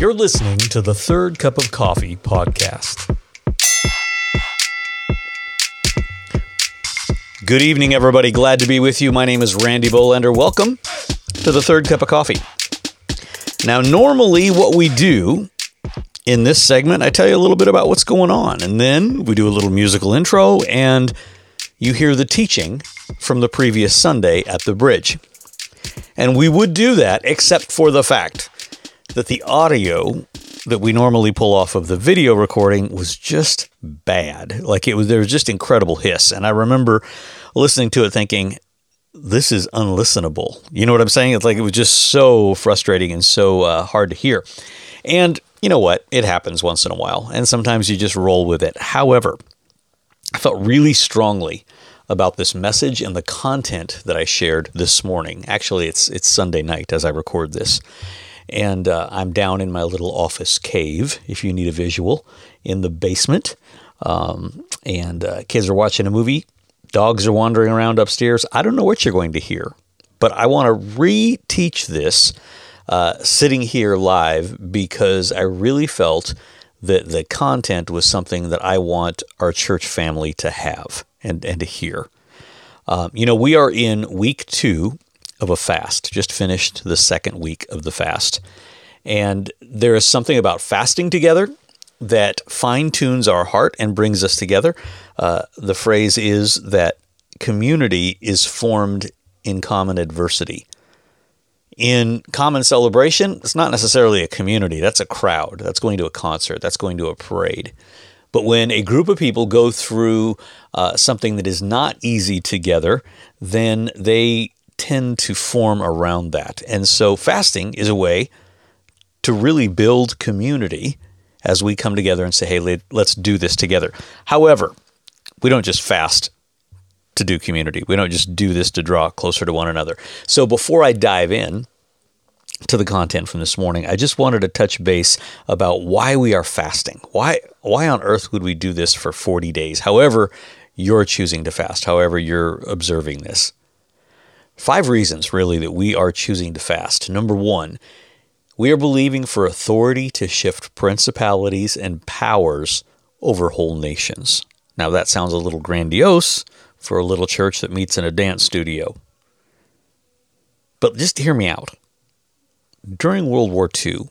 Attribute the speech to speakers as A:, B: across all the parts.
A: You're listening to the Third Cup of Coffee podcast. Good evening, everybody. Glad to be with you. My name is Randy Bolender. Welcome to the Third Cup of Coffee. Now, normally, what we do in this segment, I tell you a little bit about what's going on, and then we do a little musical intro, and you hear the teaching from the previous Sunday at the bridge. And we would do that, except for the fact that the audio that we normally pull off of the video recording was just bad. Like it was, there was just incredible hiss. And I remember listening to it thinking, this is unlistenable. You know what I'm saying? It's like it was just so frustrating and so uh, hard to hear. And you know what? It happens once in a while. And sometimes you just roll with it. However, I felt really strongly about this message and the content that I shared this morning. Actually, it's it's Sunday night as I record this, and uh, I'm down in my little office cave. If you need a visual, in the basement, um, and uh, kids are watching a movie. Dogs are wandering around upstairs. I don't know what you're going to hear, but I want to reteach this uh, sitting here live because I really felt that the content was something that I want our church family to have and, and to hear. Um, you know, we are in week two of a fast, just finished the second week of the fast. And there is something about fasting together that fine tunes our heart and brings us together. Uh, the phrase is that community is formed in common adversity. In common celebration, it's not necessarily a community, that's a crowd. That's going to a concert, that's going to a parade. But when a group of people go through uh, something that is not easy together, then they tend to form around that. And so fasting is a way to really build community as we come together and say, hey, let's do this together. However, we don't just fast to do community. We don't just do this to draw closer to one another. So before I dive in to the content from this morning, I just wanted to touch base about why we are fasting. Why why on earth would we do this for 40 days? However, you're choosing to fast, however you're observing this. Five reasons really that we are choosing to fast. Number 1, we are believing for authority to shift principalities and powers over whole nations. Now that sounds a little grandiose, for a little church that meets in a dance studio. But just hear me out. During World War II,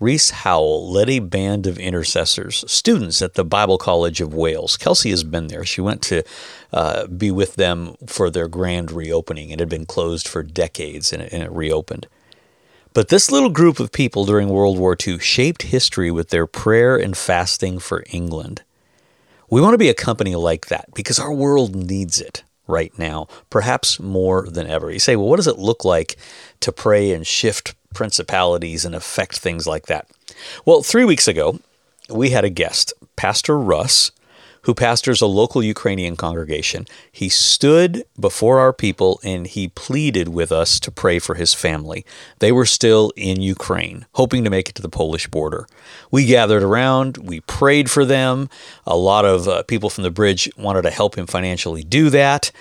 A: Rees Howell led a band of intercessors, students at the Bible College of Wales. Kelsey has been there. She went to uh, be with them for their grand reopening. It had been closed for decades and it, and it reopened. But this little group of people during World War II shaped history with their prayer and fasting for England. We want to be a company like that because our world needs it right now, perhaps more than ever. You say, well, what does it look like to pray and shift principalities and affect things like that? Well, three weeks ago, we had a guest, Pastor Russ, who pastors a local Ukrainian congregation. He stood before our people and he pleaded with us to pray for his family. They were still in Ukraine, hoping to make it to the Polish border. We gathered around, we prayed for them. A lot of uh, people from the bridge wanted to help him financially do that.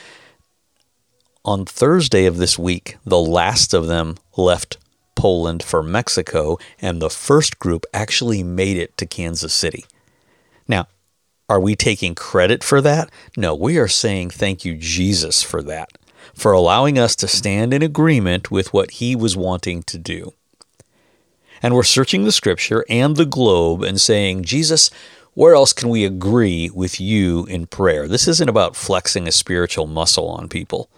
A: On Thursday of this week, the last of them left Poland for Mexico, and the first group actually made it to Kansas City. Now, are we taking credit for that? No, we are saying thank you, Jesus, for that, for allowing us to stand in agreement with what He was wanting to do. And we're searching the scripture and the globe and saying, Jesus, where else can we agree with you in prayer? This isn't about flexing a spiritual muscle on people.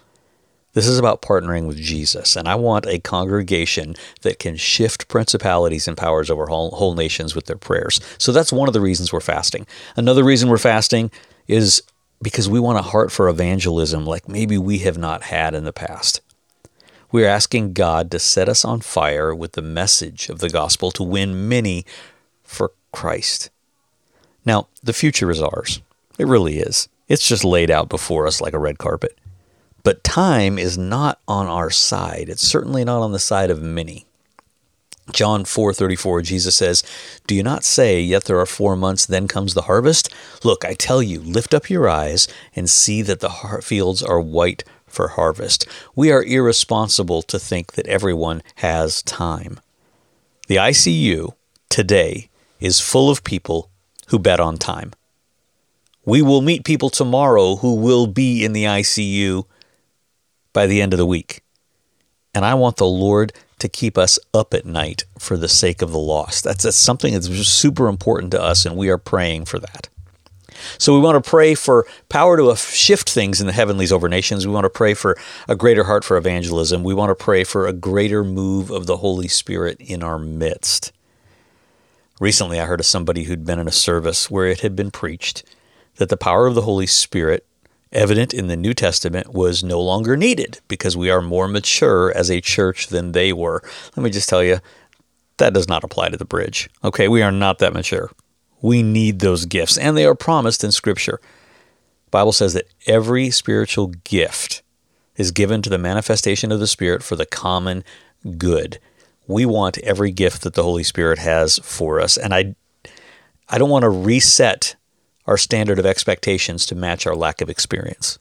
A: This is about partnering with Jesus, and I want a congregation that can shift principalities and powers over whole, whole, nations with their prayers. So that's one of the reasons we're fasting. Another reason we're fasting is because we want a heart for evangelism like maybe we have not had in the past. We're asking God to set us on fire with the message of the gospel to win many for Christ. Now, the future is ours. It really is. It's just laid out before us like a red carpet. But time is not on our side. It's certainly not on the side of many. John 4:34 Jesus says, "Do you not say, yet there are 4 months then comes the harvest? Look, I tell you, lift up your eyes and see that the fields are white for harvest." We are irresponsible to think that everyone has time. The ICU today is full of people who bet on time. We will meet people tomorrow who will be in the ICU by the end of the week. And I want the Lord to keep us up at night for the sake of the lost. That's, that's something that's super important to us, and we are praying for that. So we want to pray for power to shift things in the heavenlies over nations. We want to pray for a greater heart for evangelism. We want to pray for a greater move of the Holy Spirit in our midst. Recently, I heard of somebody who'd been in a service where it had been preached that the power of the Holy Spirit, evident in the New Testament, was no longer needed because we are more mature as a church than they were. Let me just tell you, that does not apply to the bridge. Okay, we are not that mature. We need those gifts, and they are promised in Scripture. The Bible says that every spiritual gift is given to the manifestation of the Spirit for the common good. We want every gift that the Holy Spirit has for us, and I, I don't want to reset our standard of expectations to match our lack of experience.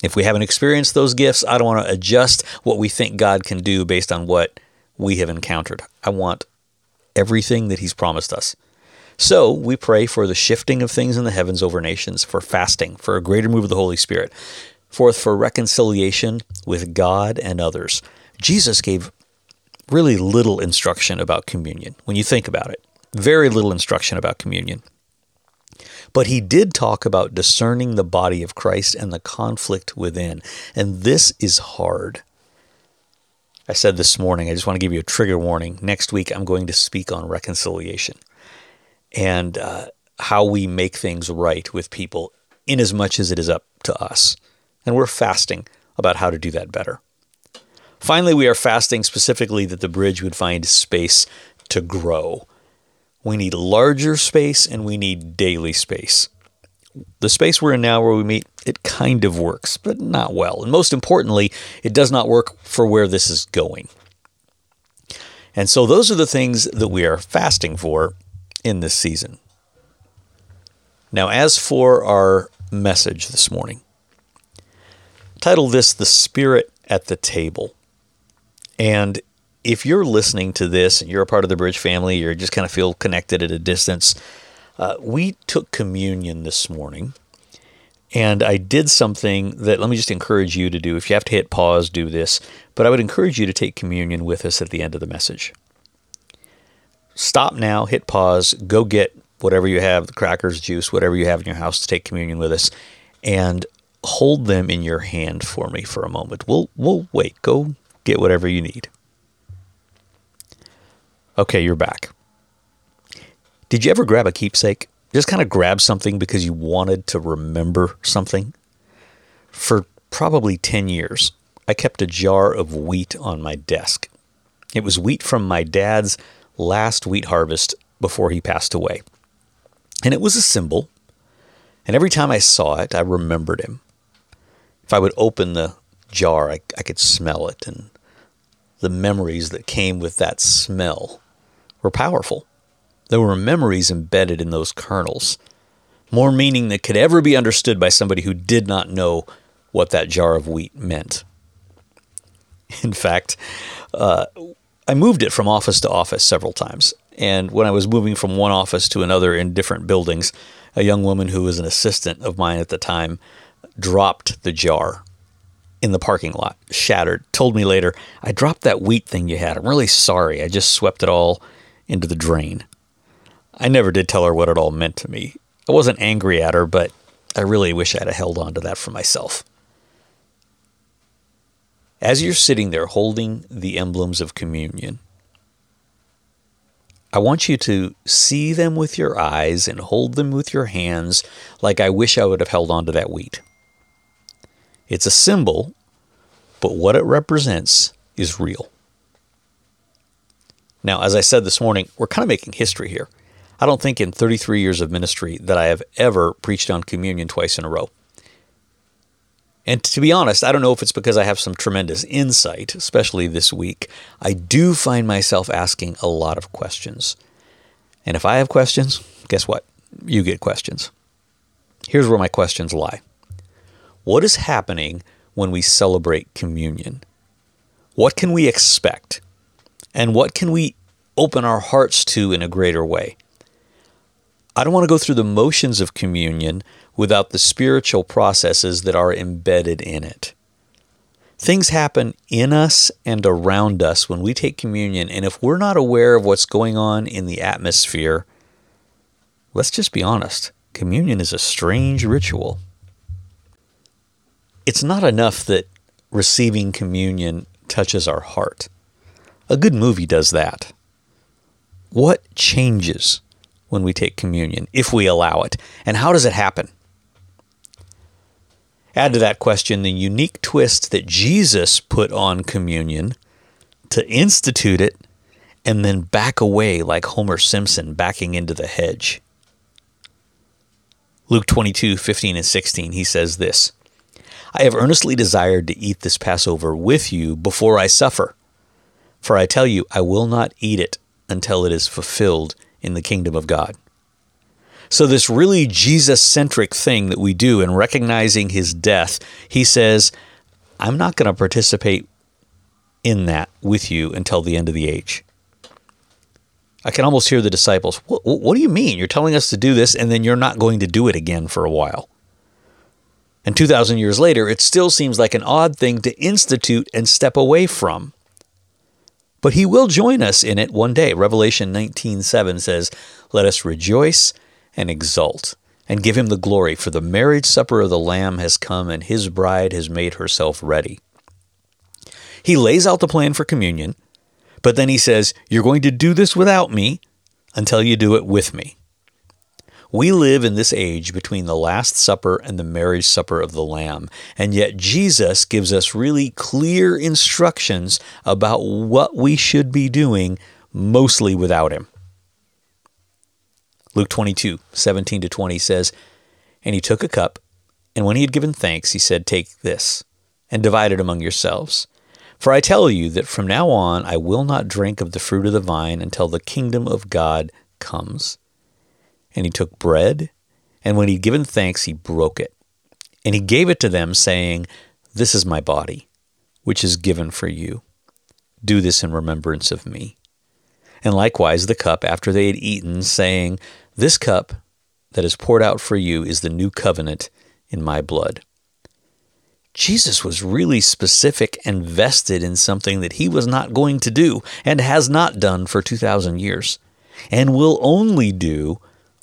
A: If we haven't experienced those gifts, I don't want to adjust what we think God can do based on what we have encountered. I want everything that He's promised us. So we pray for the shifting of things in the heavens over nations, for fasting, for a greater move of the Holy Spirit, fourth, for reconciliation with God and others. Jesus gave really little instruction about communion when you think about it. Very little instruction about communion. But he did talk about discerning the body of Christ and the conflict within. And this is hard. I said this morning, I just want to give you a trigger warning. Next week, I'm going to speak on reconciliation and uh, how we make things right with people in as much as it is up to us. And we're fasting about how to do that better. Finally, we are fasting specifically that the bridge would find space to grow. We need larger space and we need daily space. The space we're in now where we meet, it kind of works, but not well. And most importantly, it does not work for where this is going. And so those are the things that we are fasting for in this season. Now, as for our message this morning, title this The Spirit at the Table. And if you're listening to this and you're a part of the Bridge family, you just kind of feel connected at a distance, uh, we took communion this morning. And I did something that let me just encourage you to do. If you have to hit pause, do this. But I would encourage you to take communion with us at the end of the message stop now, hit pause, go get whatever you have, the crackers, juice, whatever you have in your house to take communion with us, and hold them in your hand for me for a moment. We'll we'll wait. Go get whatever you need. Okay, you're back. Did you ever grab a keepsake? Just kind of grab something because you wanted to remember something? For probably 10 years, I kept a jar of wheat on my desk. It was wheat from my dad's last wheat harvest before he passed away. And it was a symbol. And every time I saw it, I remembered him. If I would open the jar, I, I could smell it. And the memories that came with that smell were powerful. There were memories embedded in those kernels, more meaning that could ever be understood by somebody who did not know what that jar of wheat meant. In fact, uh, I moved it from office to office several times. And when I was moving from one office to another in different buildings, a young woman who was an assistant of mine at the time dropped the jar in the parking lot, shattered. Told me later, I dropped that wheat thing you had. I'm really sorry. I just swept it all into the drain. I never did tell her what it all meant to me. I wasn't angry at her, but I really wish I'd have held on to that for myself. As you're sitting there holding the emblems of communion, I want you to see them with your eyes and hold them with your hands like I wish I would have held on to that wheat. It's a symbol, but what it represents is real. Now, as I said this morning, we're kind of making history here. I don't think in 33 years of ministry that I have ever preached on communion twice in a row. And to be honest, I don't know if it's because I have some tremendous insight, especially this week. I do find myself asking a lot of questions. And if I have questions, guess what? You get questions. Here's where my questions lie What is happening when we celebrate communion? What can we expect? And what can we open our hearts to in a greater way. I don't want to go through the motions of communion without the spiritual processes that are embedded in it. Things happen in us and around us when we take communion, and if we're not aware of what's going on in the atmosphere, let's just be honest communion is a strange ritual. It's not enough that receiving communion touches our heart. A good movie does that. What changes when we take communion, if we allow it, and how does it happen? Add to that question the unique twist that Jesus put on communion to institute it and then back away like Homer Simpson backing into the hedge. Luke 22, 15 and 16, he says this I have earnestly desired to eat this Passover with you before I suffer. For I tell you, I will not eat it until it is fulfilled in the kingdom of God. So, this really Jesus centric thing that we do in recognizing his death, he says, I'm not going to participate in that with you until the end of the age. I can almost hear the disciples, what, what, do you mean? You're telling us to do this and then you're not going to do it again for a while. And 2,000 years later, it still seems like an odd thing to institute and step away from. But he will join us in it one day. Revelation 19:7 says, "Let us rejoice and exult and give him the glory, for the marriage supper of the Lamb has come and his bride has made herself ready. He lays out the plan for communion, but then he says, You're going to do this without me until you do it with me. We live in this age between the Last Supper and the marriage supper of the Lamb, and yet Jesus gives us really clear instructions about what we should be doing, mostly without him. Luke 22, 17 to 20 says, And he took a cup, and when he had given thanks, he said, Take this, and divide it among yourselves. For I tell you that from now on I will not drink of the fruit of the vine until the kingdom of God comes. And he took bread, and when he had given thanks, he broke it. And he gave it to them, saying, This is my body, which is given for you. Do this in remembrance of me. And likewise the cup after they had eaten, saying, this cup that is poured out for you is the new covenant in my blood. Jesus was really specific and vested in something that he was not going to do and has not done for 2,000 years and will only do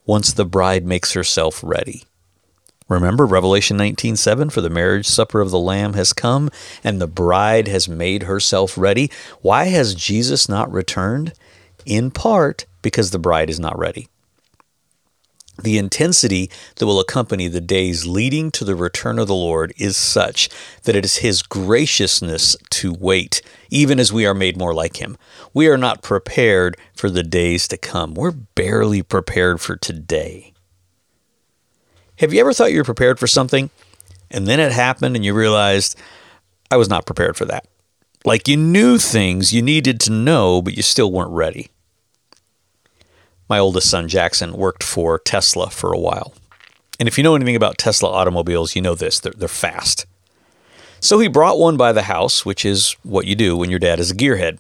A: once the bride makes herself ready. Remember Revelation 19:7 for the marriage supper of the lamb has come and the bride has made herself ready. Why has Jesus not returned? In part because the bride is not ready the intensity that will accompany the days leading to the return of the Lord is such that it is His graciousness to wait, even as we are made more like Him. We are not prepared for the days to come. We're barely prepared for today. Have you ever thought you were prepared for something and then it happened and you realized, I was not prepared for that? Like you knew things you needed to know, but you still weren't ready my oldest son Jackson worked for Tesla for a while. And if you know anything about Tesla automobiles, you know this they're, they're fast. So he brought one by the house, which is what you do when your dad is a gearhead.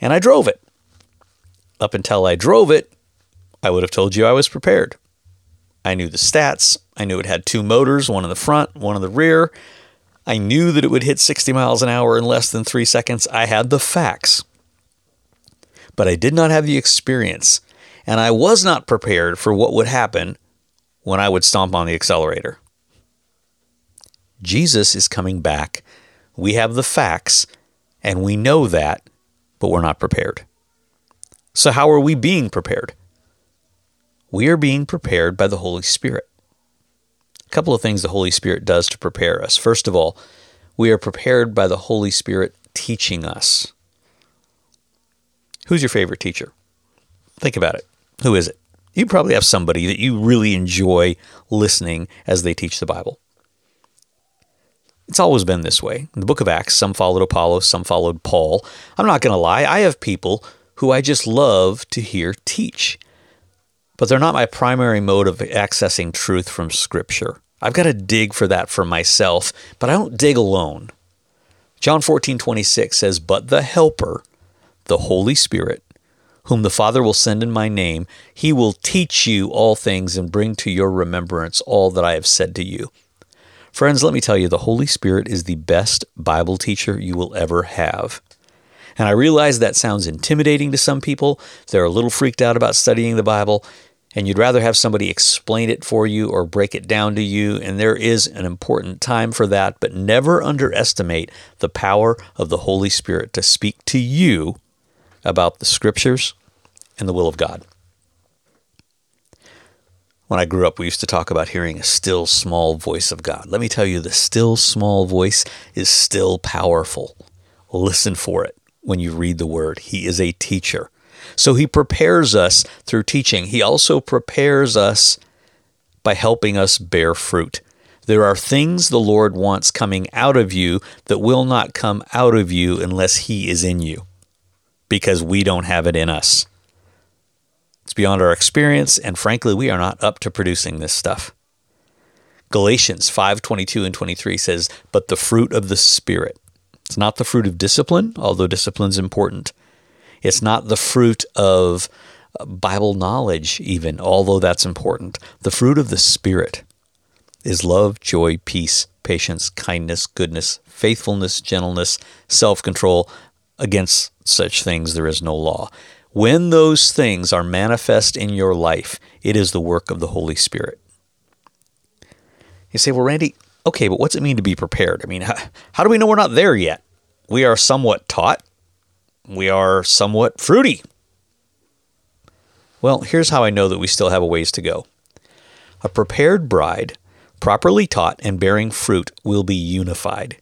A: And I drove it. Up until I drove it, I would have told you I was prepared. I knew the stats. I knew it had two motors, one in the front, one in the rear. I knew that it would hit 60 miles an hour in less than three seconds. I had the facts. But I did not have the experience and I was not prepared for what would happen when I would stomp on the accelerator. Jesus is coming back. We have the facts, and we know that, but we're not prepared. So, how are we being prepared? We are being prepared by the Holy Spirit. A couple of things the Holy Spirit does to prepare us. First of all, we are prepared by the Holy Spirit teaching us. Who's your favorite teacher? Think about it. Who is it? You probably have somebody that you really enjoy listening as they teach the Bible. It's always been this way. In the book of Acts, some followed Apollos, some followed Paul. I'm not going to lie, I have people who I just love to hear teach, but they're not my primary mode of accessing truth from Scripture. I've got to dig for that for myself, but I don't dig alone. John 14, 26 says, But the Helper, the Holy Spirit, whom the Father will send in my name, he will teach you all things and bring to your remembrance all that I have said to you. Friends, let me tell you, the Holy Spirit is the best Bible teacher you will ever have. And I realize that sounds intimidating to some people. They're a little freaked out about studying the Bible, and you'd rather have somebody explain it for you or break it down to you. And there is an important time for that, but never underestimate the power of the Holy Spirit to speak to you about the scriptures and the will of God. When I grew up, we used to talk about hearing a still small voice of God. Let me tell you, the still small voice is still powerful. Listen for it when you read the word. He is a teacher. So he prepares us through teaching. He also prepares us by helping us bear fruit. There are things the Lord wants coming out of you that will not come out of you unless He is in you because we don't have it in us. It's beyond our experience, and frankly, we are not up to producing this stuff. Galatians 5 22 and 23 says, But the fruit of the Spirit. It's not the fruit of discipline, although discipline is important. It's not the fruit of uh, Bible knowledge, even, although that's important. The fruit of the Spirit is love, joy, peace, patience, kindness, goodness, faithfulness, gentleness, self control. Against such things there is no law. When those things are manifest in your life, it is the work of the Holy Spirit. You say, well, Randy, okay, but what's it mean to be prepared? I mean, how, how do we know we're not there yet? We are somewhat taught, we are somewhat fruity. Well, here's how I know that we still have a ways to go. A prepared bride, properly taught and bearing fruit, will be unified.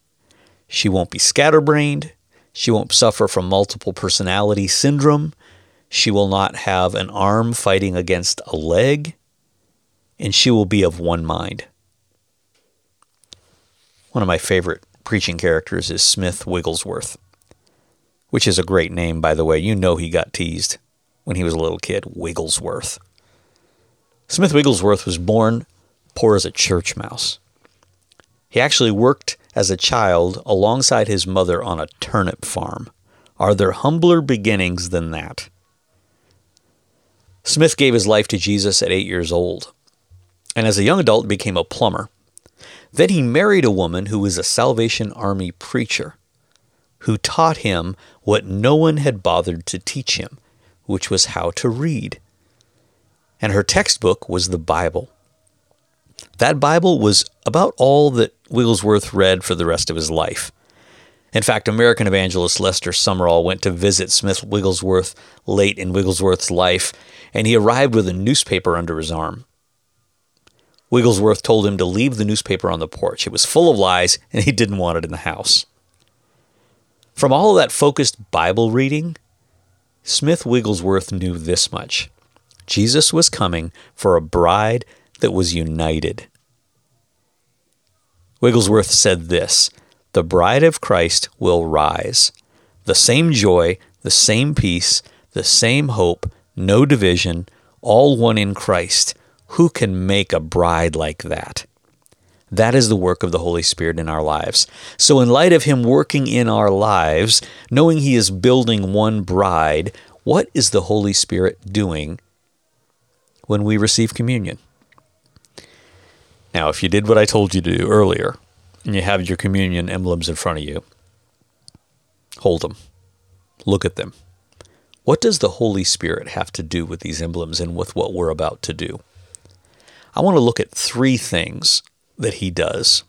A: She won't be scatterbrained. She won't suffer from multiple personality syndrome. She will not have an arm fighting against a leg. And she will be of one mind. One of my favorite preaching characters is Smith Wigglesworth, which is a great name, by the way. You know he got teased when he was a little kid. Wigglesworth. Smith Wigglesworth was born poor as a church mouse. He actually worked as a child alongside his mother on a turnip farm. Are there humbler beginnings than that? Smith gave his life to Jesus at eight years old, and as a young adult became a plumber. Then he married a woman who was a Salvation Army preacher, who taught him what no one had bothered to teach him, which was how to read. And her textbook was the Bible. That Bible was about all that Wigglesworth read for the rest of his life. In fact, American evangelist Lester Sumrall went to visit Smith Wigglesworth late in Wigglesworth's life, and he arrived with a newspaper under his arm. Wigglesworth told him to leave the newspaper on the porch. It was full of lies, and he didn't want it in the house. From all that focused Bible reading, Smith Wigglesworth knew this much Jesus was coming for a bride that was united. Wigglesworth said this The bride of Christ will rise. The same joy, the same peace, the same hope, no division, all one in Christ. Who can make a bride like that? That is the work of the Holy Spirit in our lives. So, in light of Him working in our lives, knowing He is building one bride, what is the Holy Spirit doing when we receive communion? Now, if you did what I told you to do earlier, and you have your communion emblems in front of you, hold them, look at them. What does the Holy Spirit have to do with these emblems and with what we're about to do? I want to look at three things that He does.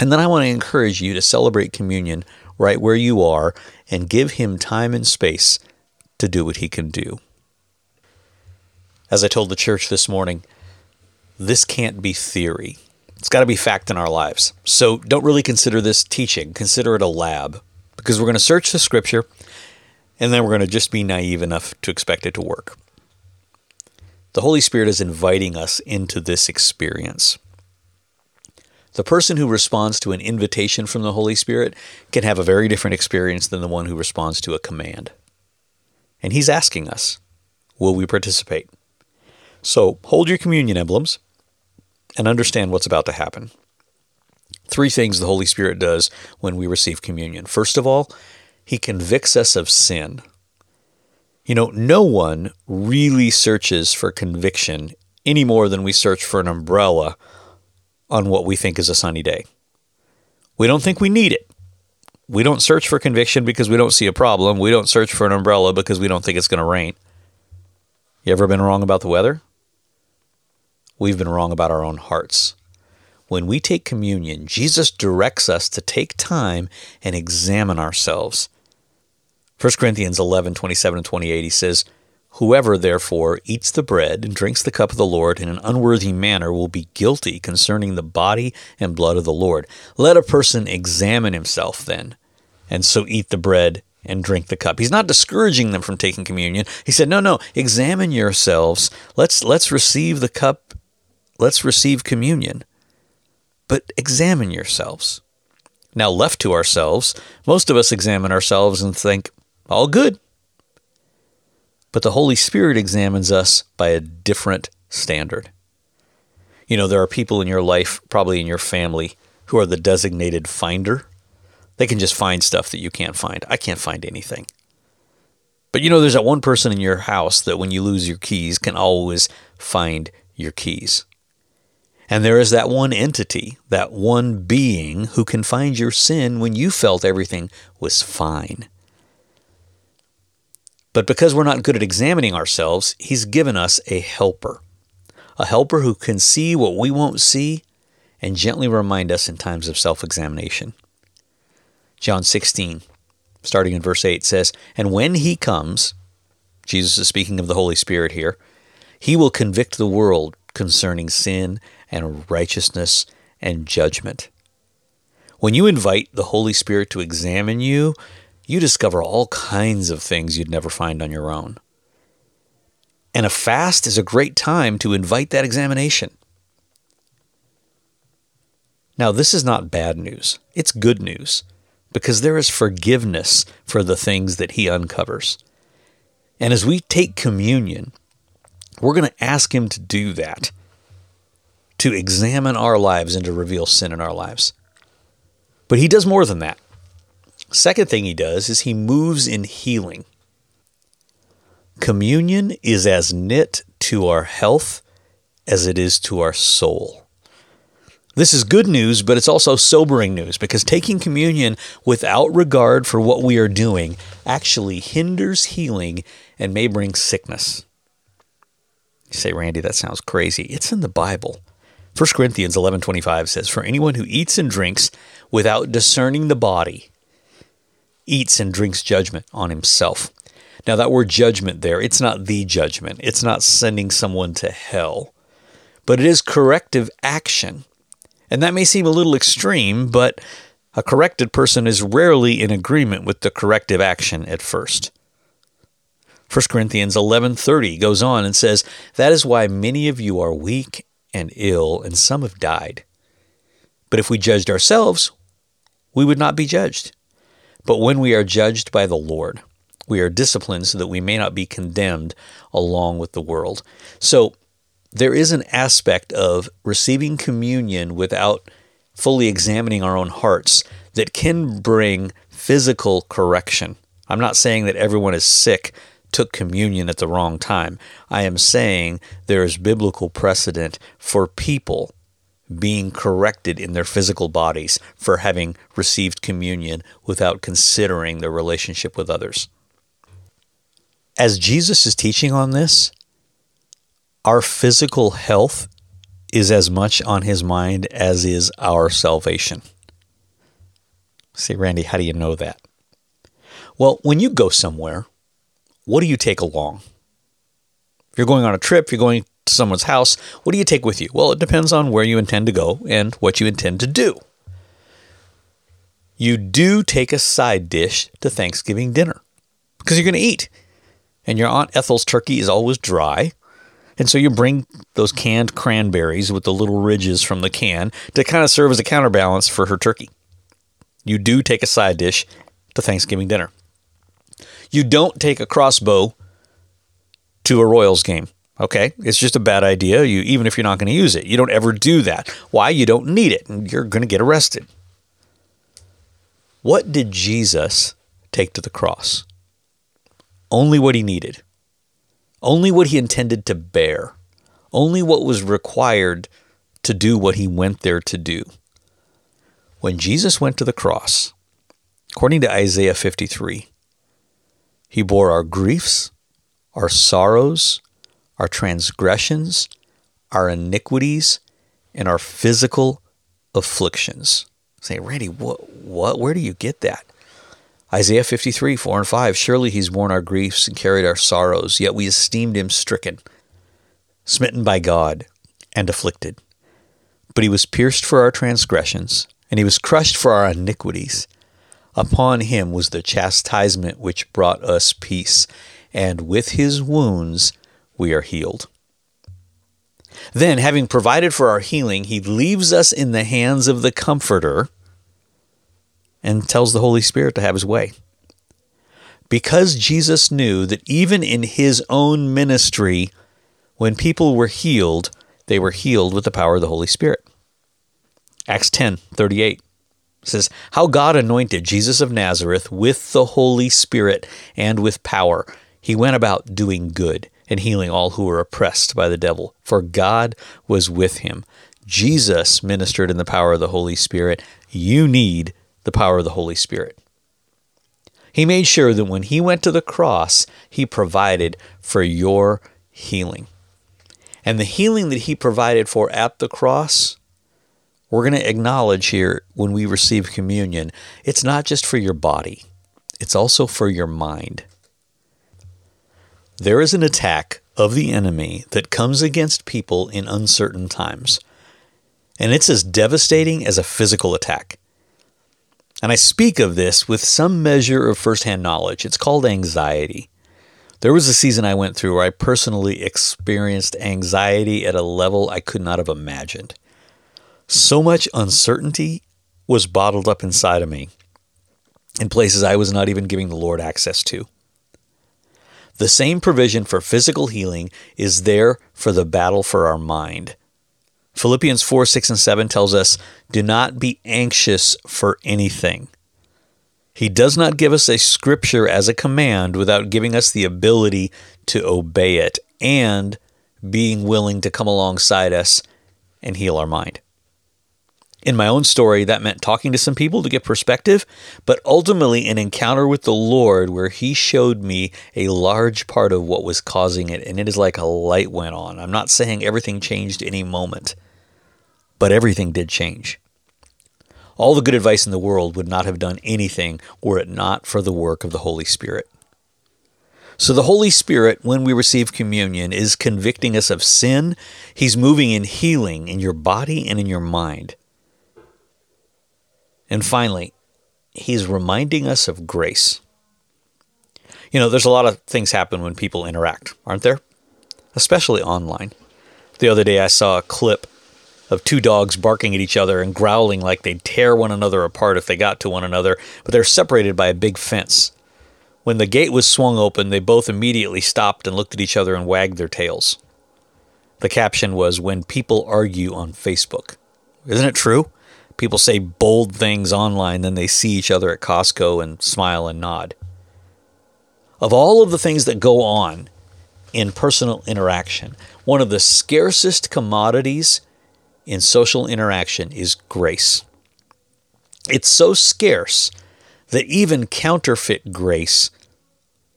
A: And then I want to encourage you to celebrate communion right where you are and give Him time and space to do what He can do. As I told the church this morning, this can't be theory. It's got to be fact in our lives. So don't really consider this teaching, consider it a lab because we're going to search the scripture and then we're going to just be naive enough to expect it to work. The Holy Spirit is inviting us into this experience. The person who responds to an invitation from the Holy Spirit can have a very different experience than the one who responds to a command. And He's asking us, will we participate? So hold your communion emblems and understand what's about to happen. Three things the Holy Spirit does when we receive communion. First of all, He convicts us of sin. You know, no one really searches for conviction any more than we search for an umbrella on what we think is a sunny day. We don't think we need it. We don't search for conviction because we don't see a problem. We don't search for an umbrella because we don't think it's going to rain. You ever been wrong about the weather? We've been wrong about our own hearts. When we take communion, Jesus directs us to take time and examine ourselves. 1 Corinthians 11, 27 and 28, he says, Whoever, therefore, eats the bread and drinks the cup of the Lord in an unworthy manner will be guilty concerning the body and blood of the Lord. Let a person examine himself then, and so eat the bread and drink the cup. He's not discouraging them from taking communion. He said, "No, no, examine yourselves. Let's let's receive the cup. Let's receive communion. But examine yourselves." Now, left to ourselves, most of us examine ourselves and think, "All good. But the Holy Spirit examines us by a different standard. You know, there are people in your life, probably in your family, who are the designated finder. They can just find stuff that you can't find. I can't find anything. But you know, there's that one person in your house that when you lose your keys can always find your keys. And there is that one entity, that one being who can find your sin when you felt everything was fine. But because we're not good at examining ourselves, He's given us a helper. A helper who can see what we won't see and gently remind us in times of self examination. John 16, starting in verse 8, says, And when He comes, Jesus is speaking of the Holy Spirit here, He will convict the world concerning sin and righteousness and judgment. When you invite the Holy Spirit to examine you, you discover all kinds of things you'd never find on your own. And a fast is a great time to invite that examination. Now, this is not bad news, it's good news because there is forgiveness for the things that He uncovers. And as we take communion, we're going to ask Him to do that, to examine our lives and to reveal sin in our lives. But He does more than that. Second thing he does is he moves in healing. Communion is as knit to our health as it is to our soul. This is good news, but it's also sobering news because taking communion without regard for what we are doing actually hinders healing and may bring sickness. You say, Randy, that sounds crazy. It's in the Bible. 1 Corinthians 11:25 says, "For anyone who eats and drinks without discerning the body eats and drinks judgment on himself. Now, that word judgment there, it's not the judgment, it's not sending someone to hell, but it is corrective action. And that may seem a little extreme, but a corrected person is rarely in agreement with the corrective action at first. 1 Corinthians 11:30 goes on and says, "That is why many of you are weak and ill, and some have died. But if we judged ourselves, we would not be judged." But when we are judged by the Lord, we are disciplined so that we may not be condemned along with the world. So there is an aspect of receiving communion without fully examining our own hearts that can bring physical correction. I'm not saying that everyone is sick took communion at the wrong time. I am saying there is biblical precedent for people being corrected in their physical bodies for having received communion without considering their relationship with others. As Jesus is teaching on this, our physical health is as much on his mind as is our salvation. Say, Randy, how do you know that? Well, when you go somewhere, what do you take along? If you're going on a trip, if you're going to someone's house, what do you take with you? Well, it depends on where you intend to go and what you intend to do. You do take a side dish to Thanksgiving dinner because you're going to eat. And your Aunt Ethel's turkey is always dry. And so you bring those canned cranberries with the little ridges from the can to kind of serve as a counterbalance for her turkey. You do take a side dish to Thanksgiving dinner. You don't take a crossbow to a Royals game. Okay, it's just a bad idea. You even if you're not going to use it, you don't ever do that. Why? You don't need it, and you're going to get arrested. What did Jesus take to the cross? only what he needed, only what he intended to bear, only what was required to do what he went there to do. When Jesus went to the cross, according to Isaiah 53, he bore our griefs, our sorrows, our transgressions, our iniquities, and our physical afflictions. Say, Randy, what, what, where do you get that? Isaiah 53, 4 and 5. Surely he's borne our griefs and carried our sorrows, yet we esteemed him stricken, smitten by God, and afflicted. But he was pierced for our transgressions, and he was crushed for our iniquities. Upon him was the chastisement which brought us peace, and with his wounds we are healed. Then, having provided for our healing, he leaves us in the hands of the Comforter and tells the Holy Spirit to have his way. Because Jesus knew that even in his own ministry, when people were healed, they were healed with the power of the Holy Spirit. Acts 10 38 says, How God anointed Jesus of Nazareth with the Holy Spirit and with power. He went about doing good and healing all who were oppressed by the devil, for God was with him. Jesus ministered in the power of the Holy Spirit. You need the power of the Holy Spirit. He made sure that when he went to the cross, he provided for your healing. And the healing that he provided for at the cross, we're going to acknowledge here when we receive communion, it's not just for your body, it's also for your mind. There is an attack of the enemy that comes against people in uncertain times, and it's as devastating as a physical attack. And I speak of this with some measure of firsthand knowledge. It's called anxiety. There was a season I went through where I personally experienced anxiety at a level I could not have imagined. So much uncertainty was bottled up inside of me in places I was not even giving the Lord access to. The same provision for physical healing is there for the battle for our mind. Philippians 4 6 and 7 tells us, Do not be anxious for anything. He does not give us a scripture as a command without giving us the ability to obey it and being willing to come alongside us and heal our mind. In my own story, that meant talking to some people to get perspective, but ultimately an encounter with the Lord where He showed me a large part of what was causing it, and it is like a light went on. I'm not saying everything changed any moment, but everything did change. All the good advice in the world would not have done anything were it not for the work of the Holy Spirit. So, the Holy Spirit, when we receive communion, is convicting us of sin. He's moving in healing in your body and in your mind. And finally, he's reminding us of grace. You know, there's a lot of things happen when people interact, aren't there? Especially online. The other day I saw a clip of two dogs barking at each other and growling like they'd tear one another apart if they got to one another, but they're separated by a big fence. When the gate was swung open, they both immediately stopped and looked at each other and wagged their tails. The caption was When people argue on Facebook. Isn't it true? People say bold things online, then they see each other at Costco and smile and nod. Of all of the things that go on in personal interaction, one of the scarcest commodities in social interaction is grace. It's so scarce that even counterfeit grace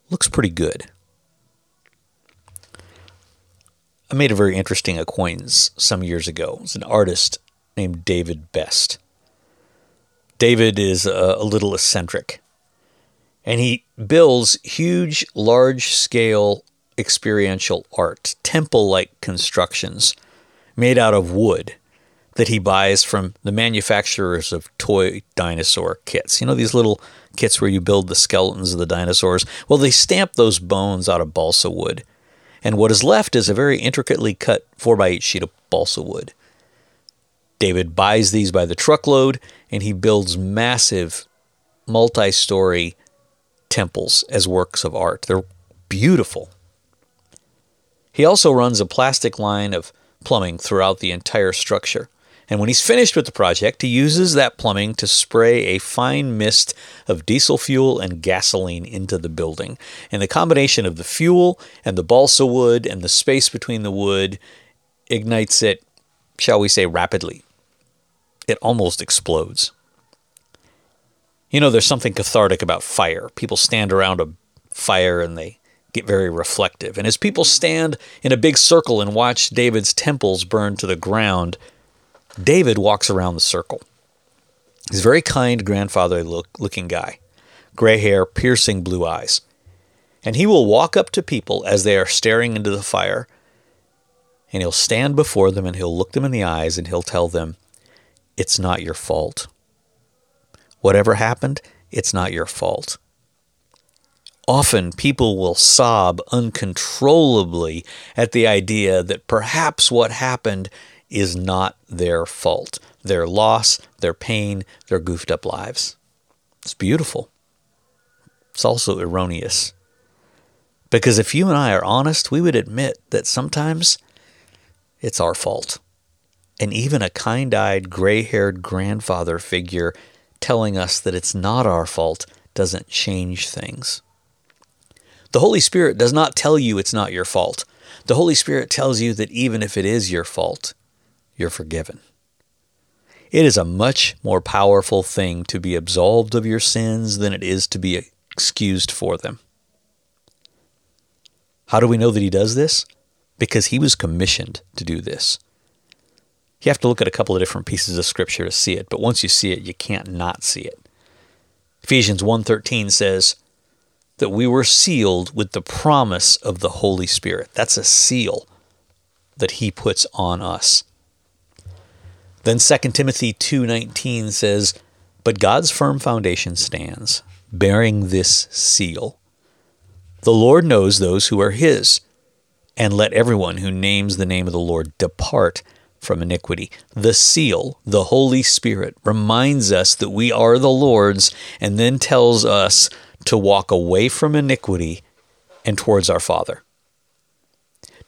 A: looks pretty good. I made a very interesting acquaintance some years ago. It's an artist named David Best. David is a, a little eccentric, and he builds huge, large scale experiential art, temple like constructions made out of wood that he buys from the manufacturers of toy dinosaur kits. You know, these little kits where you build the skeletons of the dinosaurs? Well, they stamp those bones out of balsa wood. And what is left is a very intricately cut 4x8 sheet of balsa wood. David buys these by the truckload and he builds massive multi story temples as works of art. They're beautiful. He also runs a plastic line of plumbing throughout the entire structure. And when he's finished with the project, he uses that plumbing to spray a fine mist of diesel fuel and gasoline into the building. And the combination of the fuel and the balsa wood and the space between the wood ignites it, shall we say, rapidly. It almost explodes. You know, there's something cathartic about fire. People stand around a fire and they get very reflective. And as people stand in a big circle and watch David's temples burn to the ground, David walks around the circle. He's a very kind, grandfatherly look, looking guy, gray hair, piercing blue eyes. And he will walk up to people as they are staring into the fire, and he'll stand before them and he'll look them in the eyes and he'll tell them, It's not your fault. Whatever happened, it's not your fault. Often people will sob uncontrollably at the idea that perhaps what happened is not their fault. Their loss, their pain, their goofed up lives. It's beautiful. It's also erroneous. Because if you and I are honest, we would admit that sometimes it's our fault. And even a kind eyed, gray haired grandfather figure telling us that it's not our fault doesn't change things. The Holy Spirit does not tell you it's not your fault. The Holy Spirit tells you that even if it is your fault, you're forgiven. It is a much more powerful thing to be absolved of your sins than it is to be excused for them. How do we know that he does this? Because he was commissioned to do this. You have to look at a couple of different pieces of scripture to see it, but once you see it, you can't not see it. Ephesians 1:13 says that we were sealed with the promise of the Holy Spirit. That's a seal that he puts on us. Then 2 Timothy 2:19 says, "But God's firm foundation stands, bearing this seal: The Lord knows those who are his, and let everyone who names the name of the Lord depart from iniquity." The seal, the Holy Spirit, reminds us that we are the Lord's and then tells us to walk away from iniquity and towards our Father.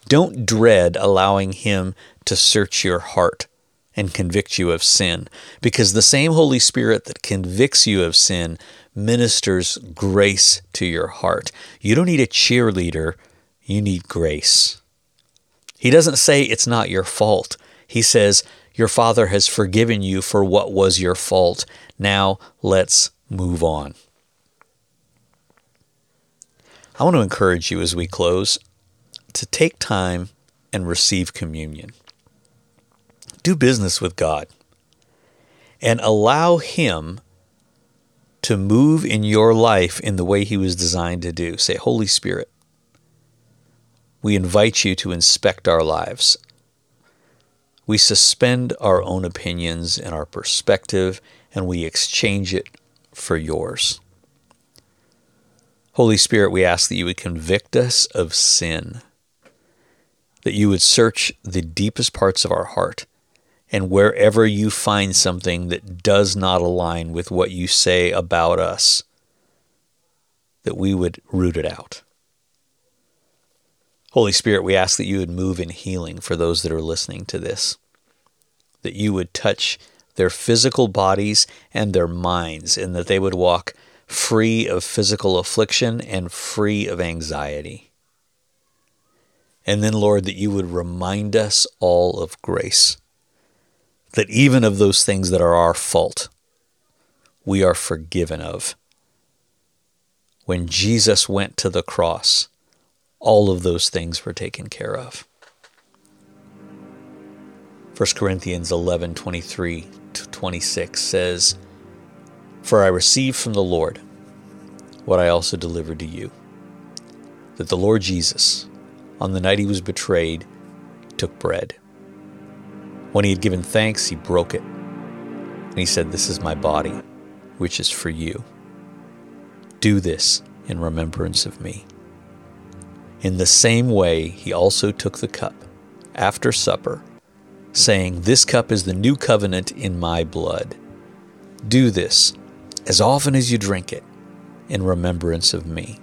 A: Don't dread allowing him to search your heart and convict you of sin. Because the same Holy Spirit that convicts you of sin ministers grace to your heart. You don't need a cheerleader, you need grace. He doesn't say it's not your fault. He says, Your Father has forgiven you for what was your fault. Now let's move on. I want to encourage you as we close to take time and receive communion do business with God and allow Him to move in your life in the way He was designed to do. Say, Holy Spirit, we invite you to inspect our lives. We suspend our own opinions and our perspective and we exchange it for yours. Holy Spirit, we ask that you would convict us of sin, that you would search the deepest parts of our heart and wherever you find something that does not align with what you say about us, that we would root it out. Holy Spirit, we ask that you would move in healing for those that are listening to this, that you would touch their physical bodies and their minds, and that they would walk free of physical affliction and free of anxiety. And then, Lord, that you would remind us all of grace that even of those things that are our fault, we are forgiven of. When Jesus went to the cross, all of those things were taken care of. 1 Corinthians 11 23 to 26 says, For I received from the Lord what I also delivered to you that the Lord Jesus, on the night he was betrayed, took bread. When he had given thanks, he broke it. And he said, This is my body, which is for you. Do this in remembrance of me. In the same way, he also took the cup after supper, saying, This cup is the new covenant in my blood. Do this as often as you drink it in remembrance of me.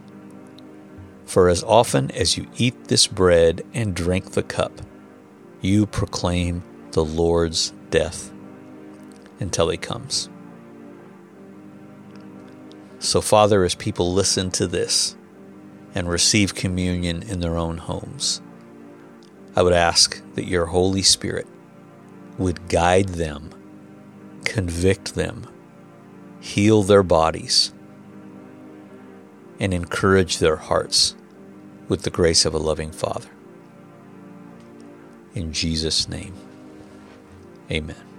A: For as often as you eat this bread and drink the cup, you proclaim the Lord's death until He comes. So, Father, as people listen to this and receive communion in their own homes, I would ask that your Holy Spirit would guide them, convict them, heal their bodies, and encourage their hearts with the grace of a loving Father. In Jesus' name, amen.